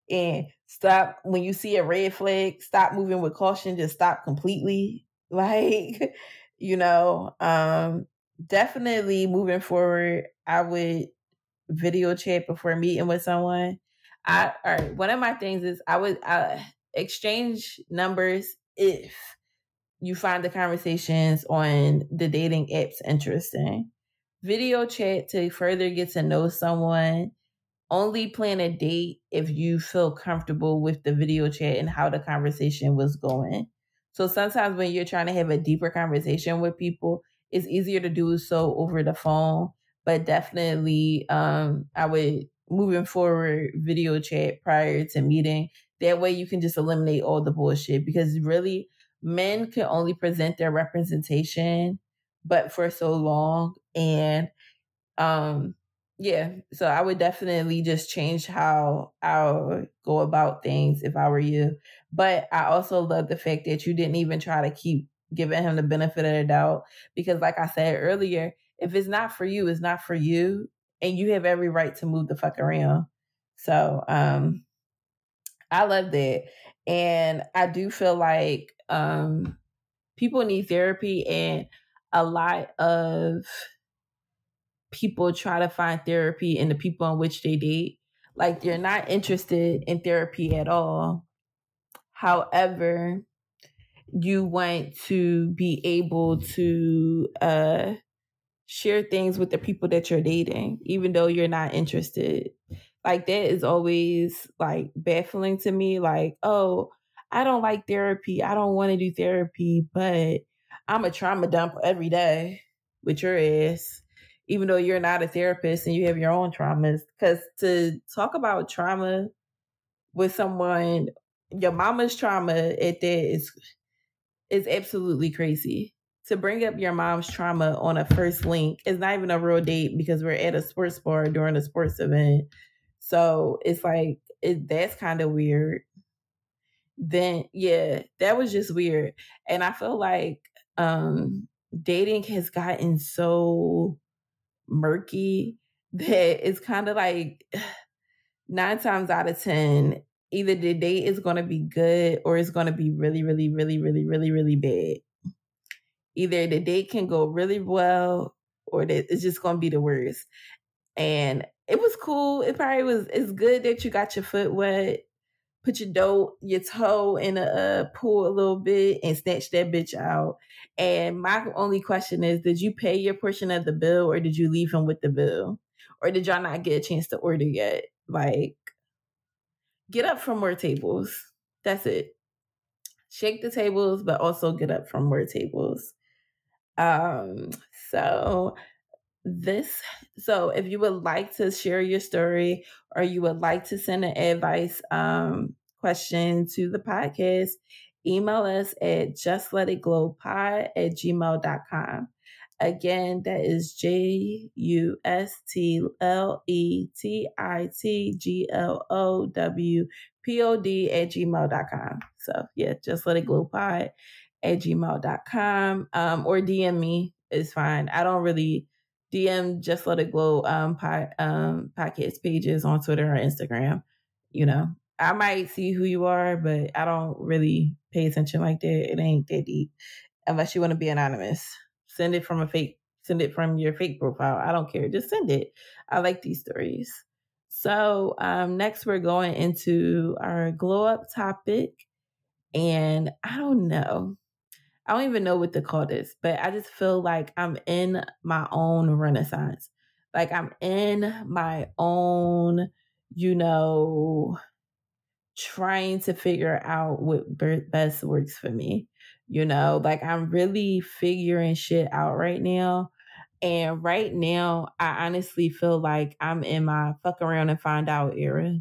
And stop when you see a red flag, stop moving with caution, just stop completely. Like, you know, um, definitely moving forward, I would video chat before meeting with someone. I all right, one of my things is I would uh, exchange numbers if you find the conversations on the dating apps interesting. Video chat to further get to know someone. Only plan a date if you feel comfortable with the video chat and how the conversation was going. So sometimes when you're trying to have a deeper conversation with people, it's easier to do so over the phone. But definitely, um, I would moving forward video chat prior to meeting. That way you can just eliminate all the bullshit because really men can only present their representation but for so long and um yeah so i would definitely just change how i go about things if i were you but i also love the fact that you didn't even try to keep giving him the benefit of the doubt because like i said earlier if it's not for you it's not for you and you have every right to move the fuck around. So um i love that and i do feel like um people need therapy and a lot of people try to find therapy in the people on which they date. Like they're not interested in therapy at all. However, you want to be able to uh share things with the people that you're dating, even though you're not interested. Like that is always like baffling to me. Like, oh, I don't like therapy. I don't want to do therapy, but I'm a trauma dump every day with your ass, even though you're not a therapist and you have your own traumas. Because to talk about trauma with someone, your mama's trauma at that is is absolutely crazy. To bring up your mom's trauma on a first link is not even a real date because we're at a sports bar during a sports event. So it's like it, that's kind of weird. Then yeah, that was just weird. And I feel like um dating has gotten so murky that it's kind of like nine times out of ten either the date is going to be good or it's going to be really really really really really really bad. Either the date can go really well or it's just going to be the worst. And it was cool. It probably was it's good that you got your foot wet put your dough, your toe in a pool a little bit and snatch that bitch out. And my only question is, did you pay your portion of the bill or did you leave him with the bill? Or did y'all not get a chance to order yet? Like, get up from more tables. That's it. Shake the tables, but also get up from more tables. Um, so this. So if you would like to share your story or you would like to send an advice um, question to the podcast email us at just let it glow pod at gmail.com again that is j u s t l e t i t g l o w p o d at gmail.com so yeah just let it glow pod at gmail.com um, or dm me is fine. I don't really DM Just Let It Glow um, um, podcast pages on Twitter or Instagram. You know, I might see who you are, but I don't really pay attention like that. It ain't that deep unless you want to be anonymous. Send it from a fake, send it from your fake profile. I don't care. Just send it. I like these stories. So um, next we're going into our glow up topic. And I don't know. I don't even know what to call this, but I just feel like I'm in my own renaissance. Like I'm in my own, you know, trying to figure out what best works for me. You know, like I'm really figuring shit out right now. And right now, I honestly feel like I'm in my fuck around and find out era.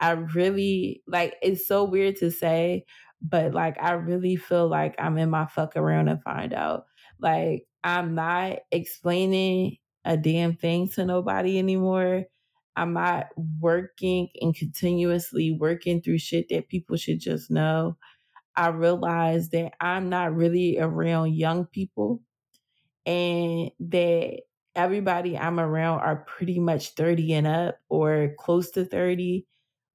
I really like it's so weird to say, but like I really feel like I'm in my fuck around and find out. Like I'm not explaining a damn thing to nobody anymore. I'm not working and continuously working through shit that people should just know. I realize that I'm not really around young people and that everybody I'm around are pretty much 30 and up or close to 30,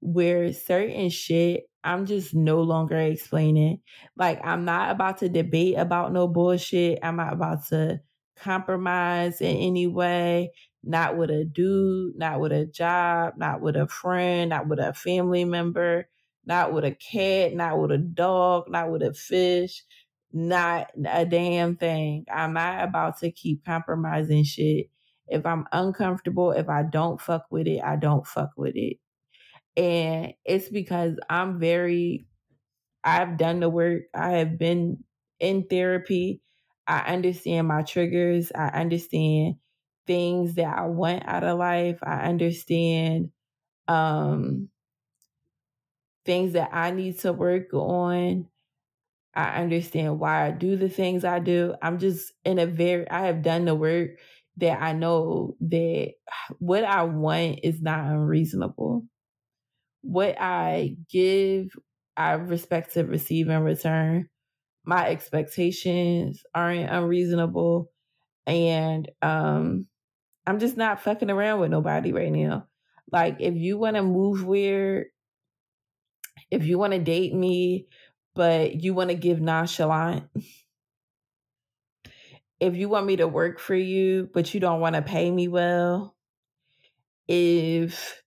where certain shit I'm just no longer explaining. Like, I'm not about to debate about no bullshit. I'm not about to compromise in any way, not with a dude, not with a job, not with a friend, not with a family member, not with a cat, not with a dog, not with a fish, not a damn thing. I'm not about to keep compromising shit. If I'm uncomfortable, if I don't fuck with it, I don't fuck with it. And it's because I'm very, I've done the work, I have been in therapy. I understand my triggers. I understand things that I want out of life. I understand um, things that I need to work on. I understand why I do the things I do. I'm just in a very, I have done the work that I know that what I want is not unreasonable. What I give, I respect to receive in return. My expectations aren't unreasonable. And um, I'm just not fucking around with nobody right now. Like, if you want to move weird, if you want to date me, but you want to give nonchalant. If you want me to work for you, but you don't want to pay me well. If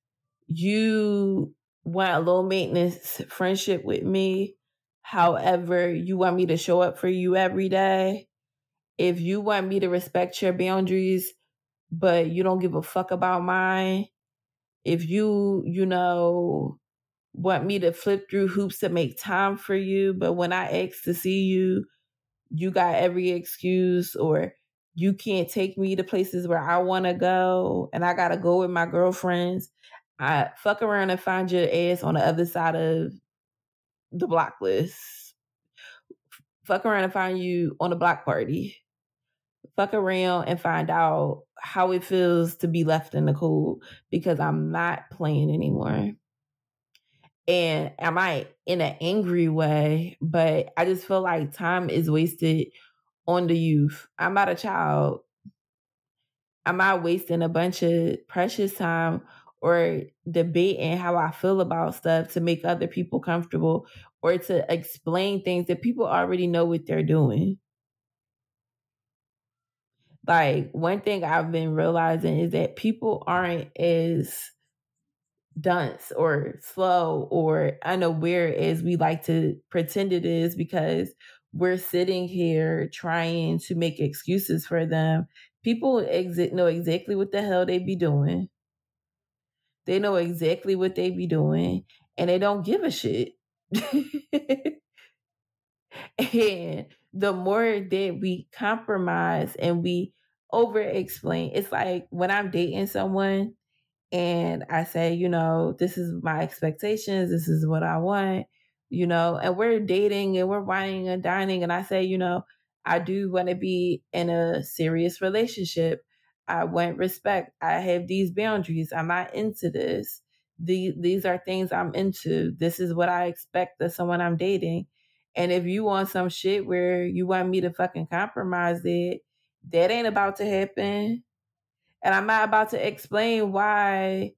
you want a low maintenance friendship with me, however, you want me to show up for you every day. If you want me to respect your boundaries, but you don't give a fuck about mine. If you, you know, want me to flip through hoops to make time for you, but when I ask to see you, you got every excuse or you can't take me to places where I want to go and I got to go with my girlfriends. I fuck around and find your ass on the other side of the block list. Fuck around and find you on a block party. Fuck around and find out how it feels to be left in the cold because I'm not playing anymore and I might in an angry way, but I just feel like time is wasted on the youth. I'm not a child. I'm not wasting a bunch of precious time or debating how I feel about stuff to make other people comfortable or to explain things that people already know what they're doing. Like, one thing I've been realizing is that people aren't as dunce or slow or unaware as we like to pretend it is because we're sitting here trying to make excuses for them. People exit know exactly what the hell they be doing. They know exactly what they be doing and they don't give a shit. and the more that we compromise and we over explain, it's like when I'm dating someone and I say, you know, this is my expectations, this is what I want, you know, and we're dating and we're wining and dining, and I say, you know, I do want to be in a serious relationship. I want respect. I have these boundaries. I'm not into this. The, these are things I'm into. This is what I expect of someone I'm dating. And if you want some shit where you want me to fucking compromise it, that ain't about to happen. And I'm not about to explain why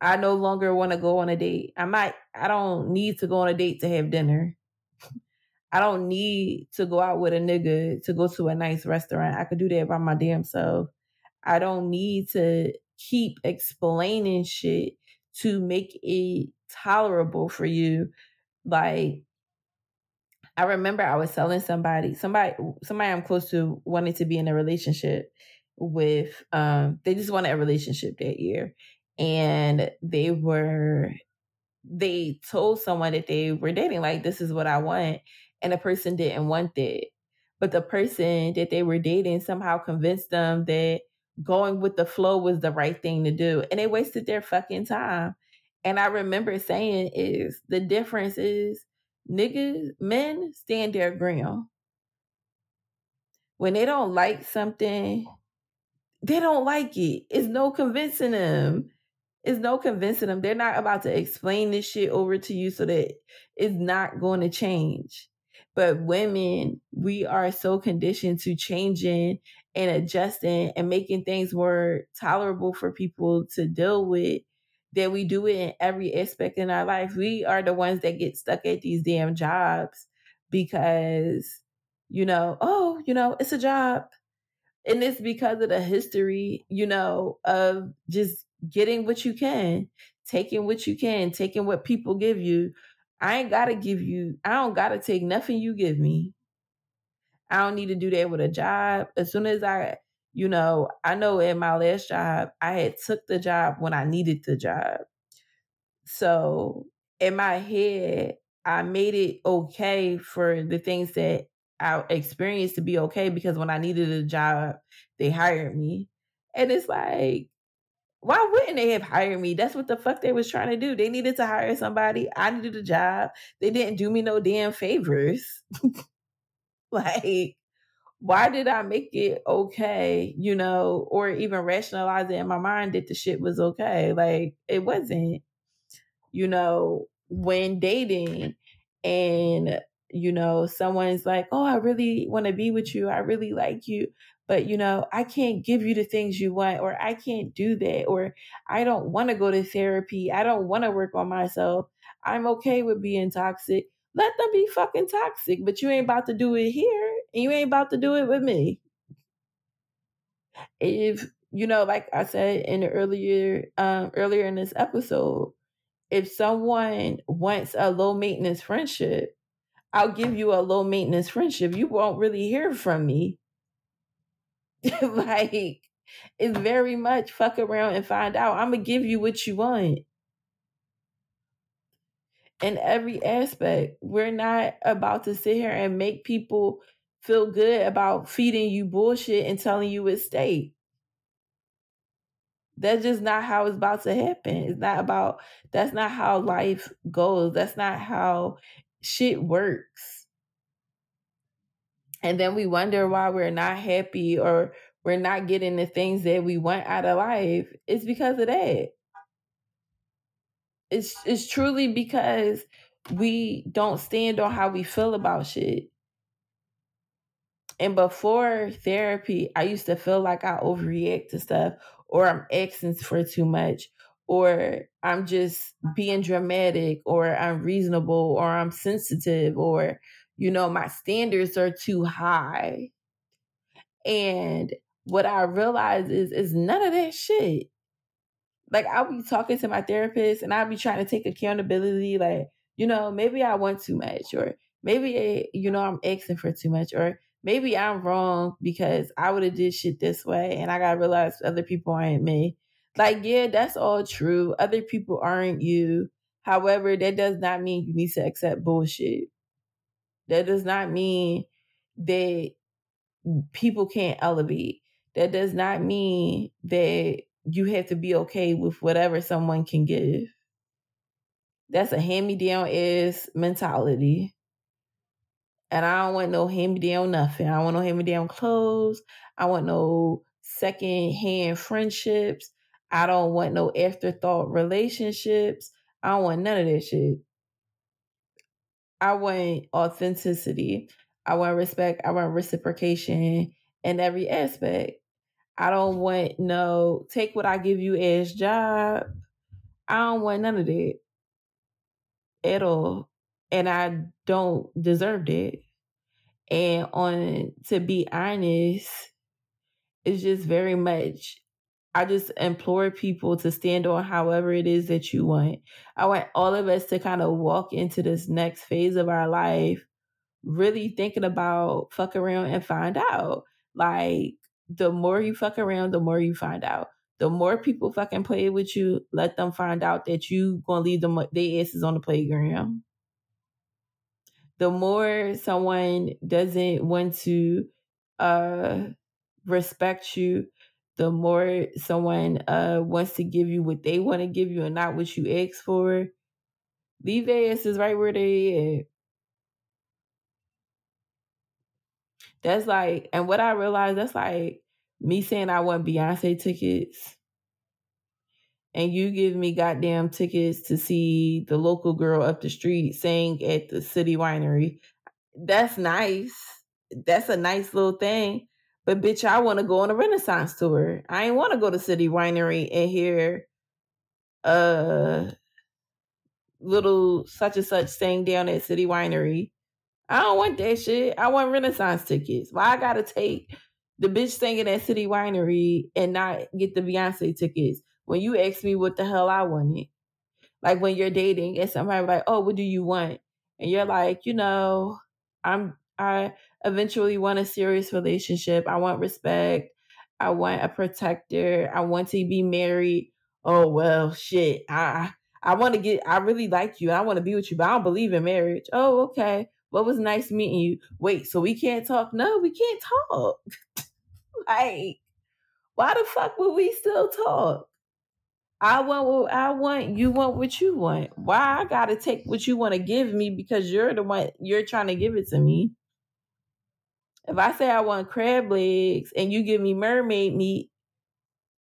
I no longer want to go on a date. I might I don't need to go on a date to have dinner. I don't need to go out with a nigga to go to a nice restaurant. I could do that by my damn self. I don't need to keep explaining shit to make it tolerable for you. Like I remember I was telling somebody, somebody somebody I'm close to wanted to be in a relationship with um they just wanted a relationship that year and they were they told someone that they were dating like this is what I want and the person didn't want that but the person that they were dating somehow convinced them that going with the flow was the right thing to do and they wasted their fucking time and I remember saying is the difference is niggas men stand their ground when they don't like something they don't like it. It's no convincing them. It's no convincing them. They're not about to explain this shit over to you so that it's not going to change. But women, we are so conditioned to changing and adjusting and making things more tolerable for people to deal with that we do it in every aspect in our life. We are the ones that get stuck at these damn jobs because, you know, oh, you know, it's a job. And it's because of the history, you know, of just getting what you can, taking what you can, taking what people give you. I ain't gotta give you, I don't gotta take nothing you give me. I don't need to do that with a job. As soon as I, you know, I know in my last job, I had took the job when I needed the job. So in my head, I made it okay for the things that I experienced to be okay because when I needed a job, they hired me. And it's like, why wouldn't they have hired me? That's what the fuck they was trying to do. They needed to hire somebody. I needed a job. They didn't do me no damn favors. like, why did I make it okay, you know, or even rationalize it in my mind that the shit was okay? Like, it wasn't, you know, when dating and, you know, someone's like, oh, I really want to be with you. I really like you but you know, I can't give you the things you want, or I can't do that, or I don't want to go to therapy. I don't want to work on myself. I'm okay with being toxic. Let them be fucking toxic, but you ain't about to do it here, and you ain't about to do it with me. If you know, like I said in the earlier um earlier in this episode, if someone wants a low maintenance friendship, I'll give you a low maintenance friendship. You won't really hear from me like it's very much fuck around and find out. I'm gonna give you what you want. In every aspect, we're not about to sit here and make people feel good about feeding you bullshit and telling you it's state. That's just not how it's about to happen. It's not about that's not how life goes. That's not how shit works and then we wonder why we're not happy or we're not getting the things that we want out of life it's because of that it's it's truly because we don't stand on how we feel about shit and before therapy i used to feel like i overreact to stuff or i'm asking for too much or i'm just being dramatic or i'm reasonable or i'm sensitive or you know, my standards are too high. And what I realize is is none of that shit. Like I'll be talking to my therapist and I'll be trying to take accountability, like, you know, maybe I want too much, or maybe you know I'm asking for too much, or maybe I'm wrong because I would have did shit this way and I gotta realize other people aren't me. Like, yeah, that's all true. Other people aren't you. However, that does not mean you need to accept bullshit. That does not mean that people can't elevate. That does not mean that you have to be okay with whatever someone can give. That's a hand me down ass mentality. And I don't want no hand me down nothing. I want no hand me down clothes. I want no second hand friendships. I don't want no afterthought relationships. I don't want none of that shit. I want authenticity. I want respect. I want reciprocation in every aspect. I don't want no take what I give you as job. I don't want none of that at all. And I don't deserve that. And on to be honest, it's just very much I just implore people to stand on however it is that you want. I want all of us to kind of walk into this next phase of our life really thinking about fuck around and find out. Like the more you fuck around, the more you find out. The more people fucking play with you, let them find out that you gonna leave them their asses on the playground. The more someone doesn't want to uh respect you, the more someone uh wants to give you what they want to give you and not what you ask for, leave their asses right where they at. That's like, and what I realized, that's like me saying I want Beyonce tickets and you give me goddamn tickets to see the local girl up the street sing at the city winery. That's nice. That's a nice little thing. But bitch, I want to go on a Renaissance tour. I ain't want to go to City Winery and hear uh little such and such sing down at City Winery. I don't want that shit. I want Renaissance tickets. Why I gotta take the bitch singing at City Winery and not get the Beyonce tickets? when you ask me what the hell I wanted. Like when you're dating and somebody like, oh, what do you want? And you're like, you know, I'm I eventually want a serious relationship. I want respect. I want a protector. I want to be married. Oh well, shit. I I want to get. I really like you. I want to be with you, but I don't believe in marriage. Oh, okay. What was nice meeting you. Wait, so we can't talk? No, we can't talk. like, why the fuck would we still talk? I want what I want, you want what you want. Why I gotta take what you want to give me because you're the one you're trying to give it to me. If I say I want crab legs and you give me mermaid meat,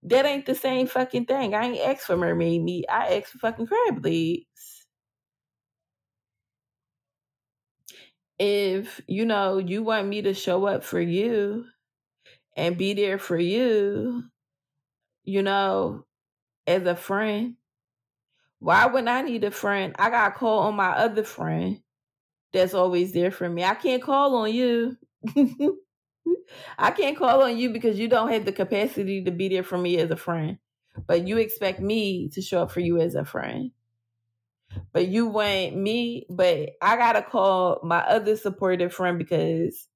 that ain't the same fucking thing. I ain't asked for mermaid meat. I asked for fucking crab legs. If you know you want me to show up for you and be there for you, you know, as a friend. Why would I need a friend? I got to call on my other friend that's always there for me. I can't call on you. I can't call on you because you don't have the capacity to be there for me as a friend. But you expect me to show up for you as a friend. But you want me, but I got to call my other supportive friend because,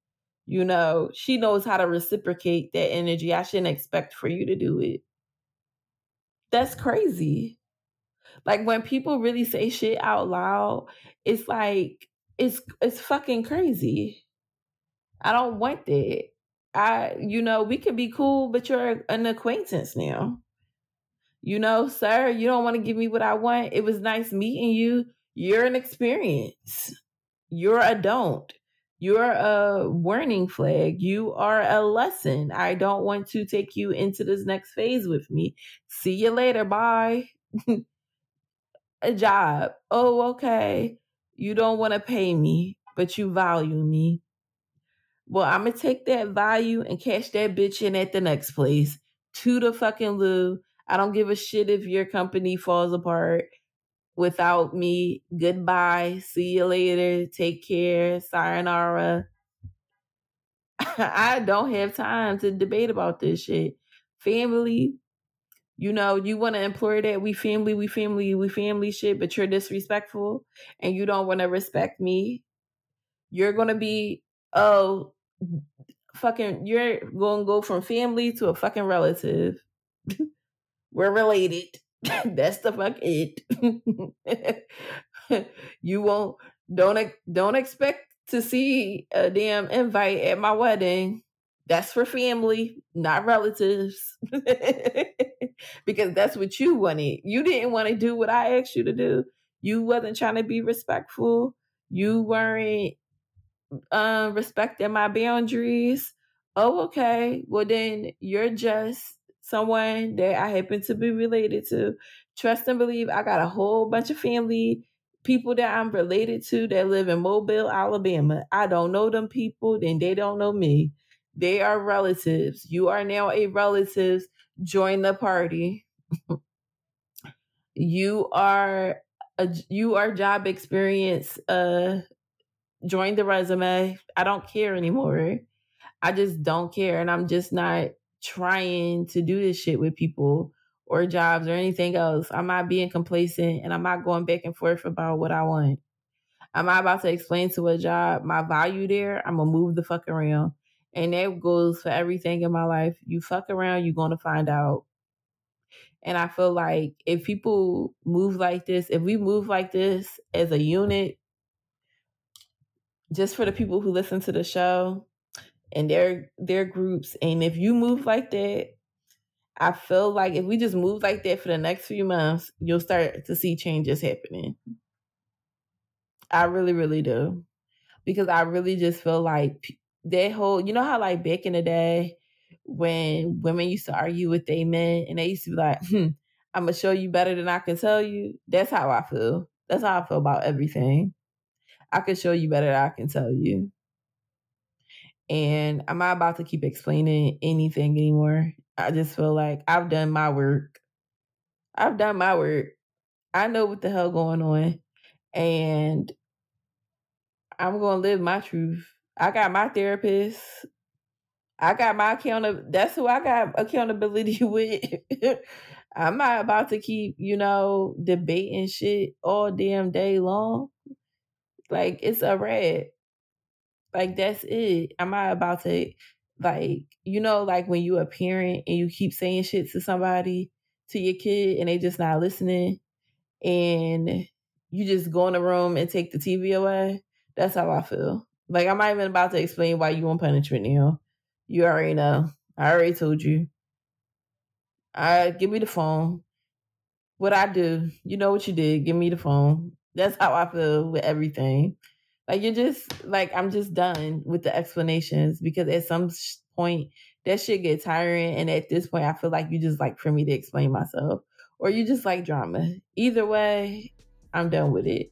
you know, she knows how to reciprocate that energy. I shouldn't expect for you to do it. That's crazy. Like when people really say shit out loud, it's like it's it's fucking crazy. I don't want that. I you know, we could be cool, but you're an acquaintance now. You know, sir, you don't want to give me what I want. It was nice meeting you. You're an experience. You're a don't. You're a warning flag. You are a lesson. I don't want to take you into this next phase with me. See you later. Bye. a job. Oh, okay. You don't want to pay me, but you value me. Well, I'm going to take that value and cash that bitch in at the next place. To the fucking loo. I don't give a shit if your company falls apart without me. Goodbye. See you later. Take care. Sayonara. I don't have time to debate about this shit. Family, you know, you want to employ that we family, we family, we family shit, but you're disrespectful and you don't want to respect me. You're going to be, oh, fucking, you're going to go from family to a fucking relative. We're related. That's the fuck it. you won't don't don't expect to see a damn invite at my wedding. That's for family, not relatives. because that's what you wanted. You didn't want to do what I asked you to do. You wasn't trying to be respectful. You weren't um respecting my boundaries. Oh, okay. Well then you're just someone that I happen to be related to. Trust and believe I got a whole bunch of family people that I'm related to that live in Mobile, Alabama. I don't know them people, then they don't know me. They are relatives. You are now a relative. Join the party. you are a you are job experience. Uh join the resume. I don't care anymore. I just don't care and I'm just not trying to do this shit with people or jobs or anything else. I'm not being complacent and I'm not going back and forth about what I want. I'm not about to explain to a job my value there. I'm gonna move the fuck around. And that goes for everything in my life. You fuck around, you're gonna find out. And I feel like if people move like this, if we move like this as a unit, just for the people who listen to the show, and their their groups. And if you move like that, I feel like if we just move like that for the next few months, you'll start to see changes happening. I really, really do. Because I really just feel like that whole, you know how like back in the day when women used to argue with their men and they used to be like, hmm, I'm gonna show you better than I can tell you. That's how I feel. That's how I feel about everything. I can show you better than I can tell you. And I'm not about to keep explaining anything anymore. I just feel like I've done my work. I've done my work. I know what the hell going on. And I'm gonna live my truth. I got my therapist. I got my account. That's who I got accountability with. I'm not about to keep, you know, debating shit all damn day long. Like it's a red. Like that's it. I'm not about to like, you know, like when you a parent and you keep saying shit to somebody, to your kid, and they just not listening, and you just go in the room and take the TV away. That's how I feel. Like I'm not even about to explain why you want punishment now. You already know. I already told you. I give me the phone. What I do, you know what you did. Give me the phone. That's how I feel with everything. Like you're just like I'm just done with the explanations because at some point that shit get tiring, and at this point I feel like you just like for me to explain myself, or you just like drama. Either way, I'm done with it.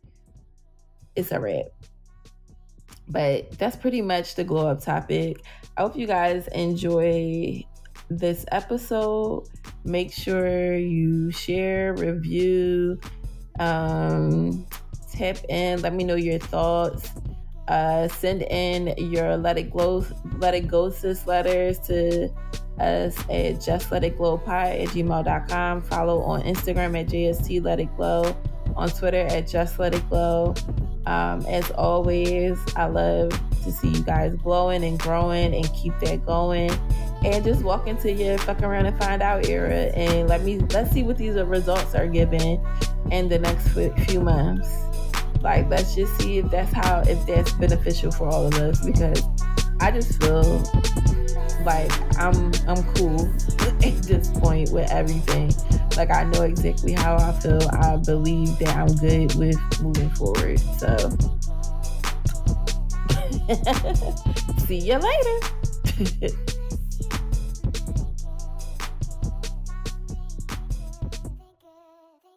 It's a wrap. But that's pretty much the glow up topic. I hope you guys enjoy this episode. Make sure you share, review, um, tip in. Let me know your thoughts. Uh, send in your let it glow, let it go sis letters to us at just let it glow pie at gmail.com. Follow on Instagram at JST let it glow, on Twitter at just let it glow. Um, as always, I love to see you guys glowing and growing and keep that going. And just walk into your fuck around and find out era and let me let's see what these results are giving in the next few months. Like let's just see if that's how if that's beneficial for all of us because I just feel like I'm I'm cool at this point with everything. Like I know exactly how I feel. I believe that I'm good with moving forward. So see you later.